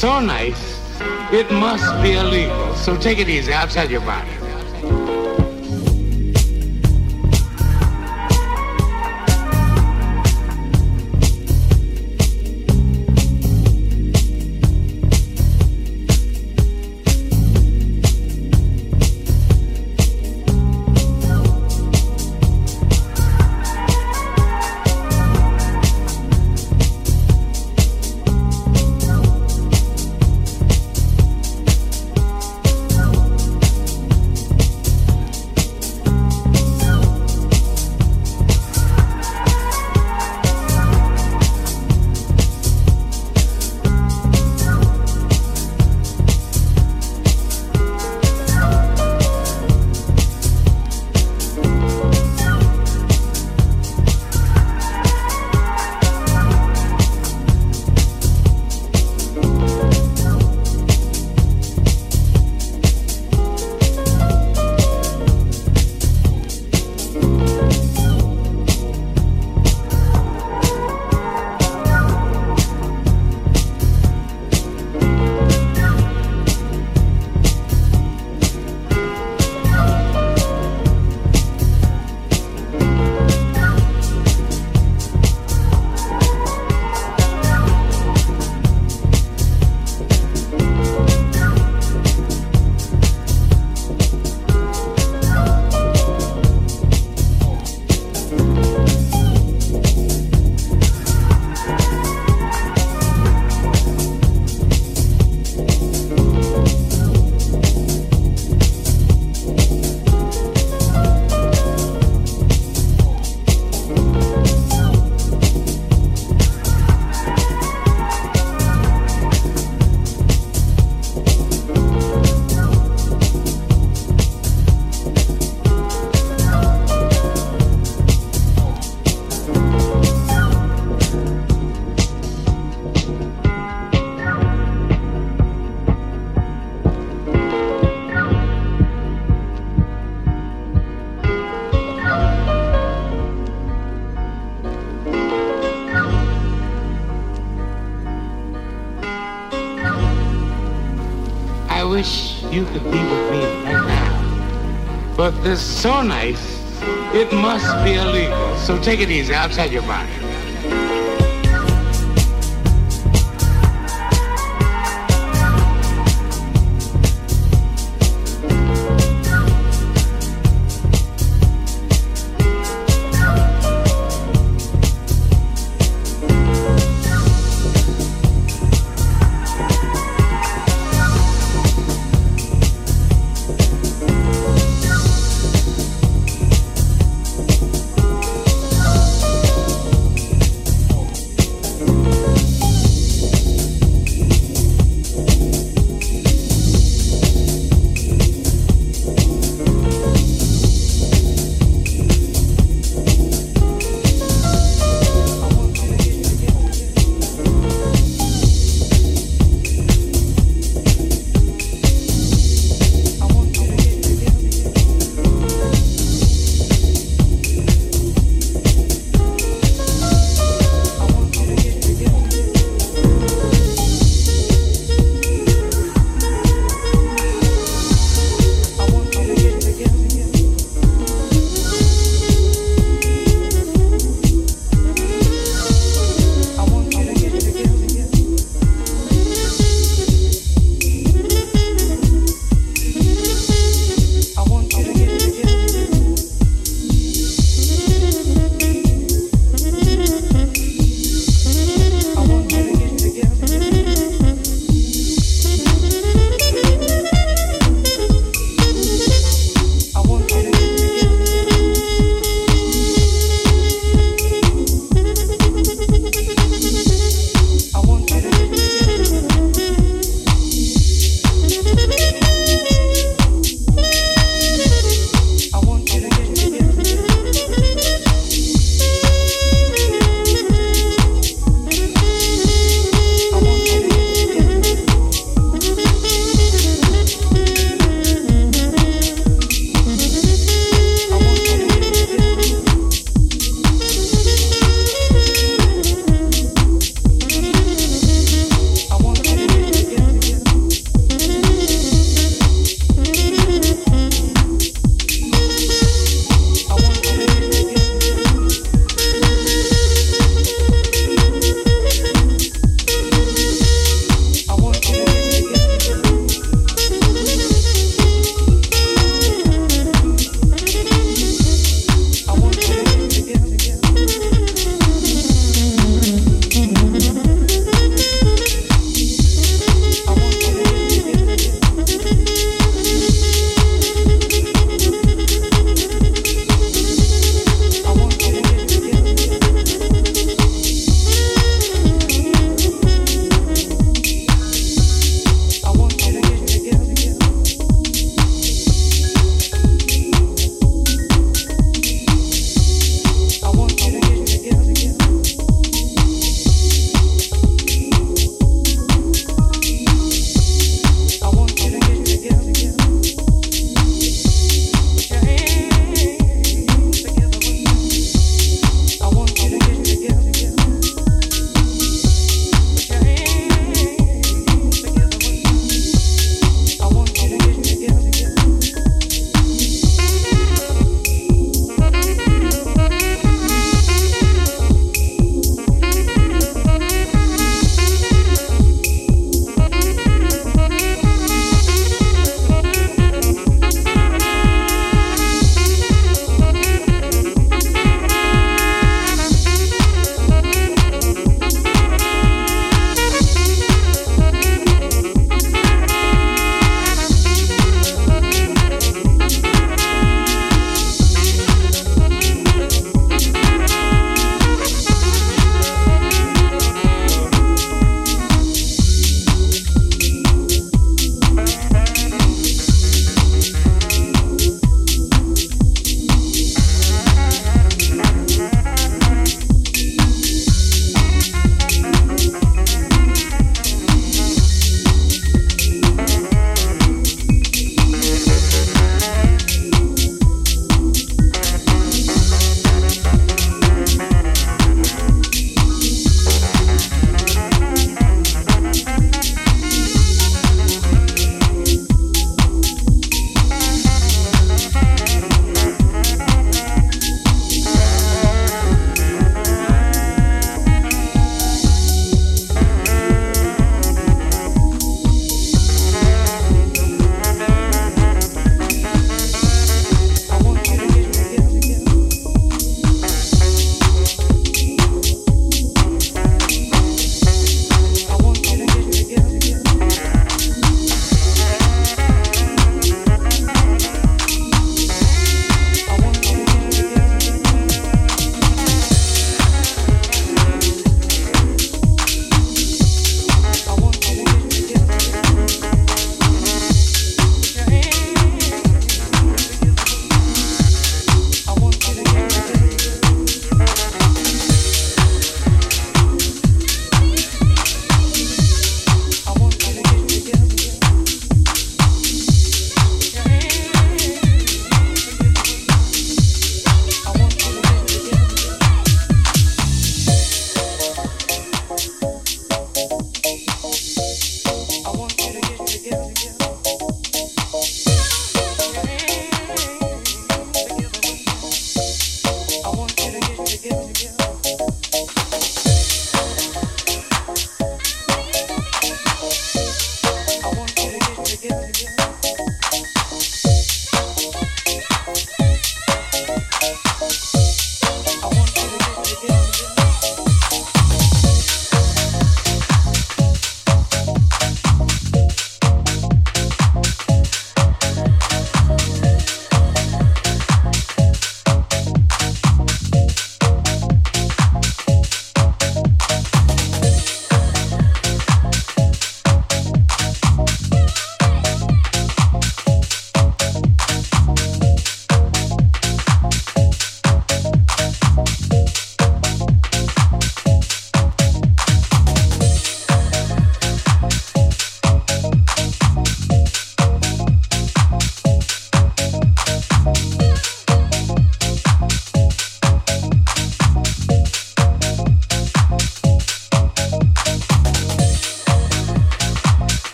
so nice, it must be illegal. So take it easy. I'll tell you But this so nice, it must be illegal. So take it easy your mind.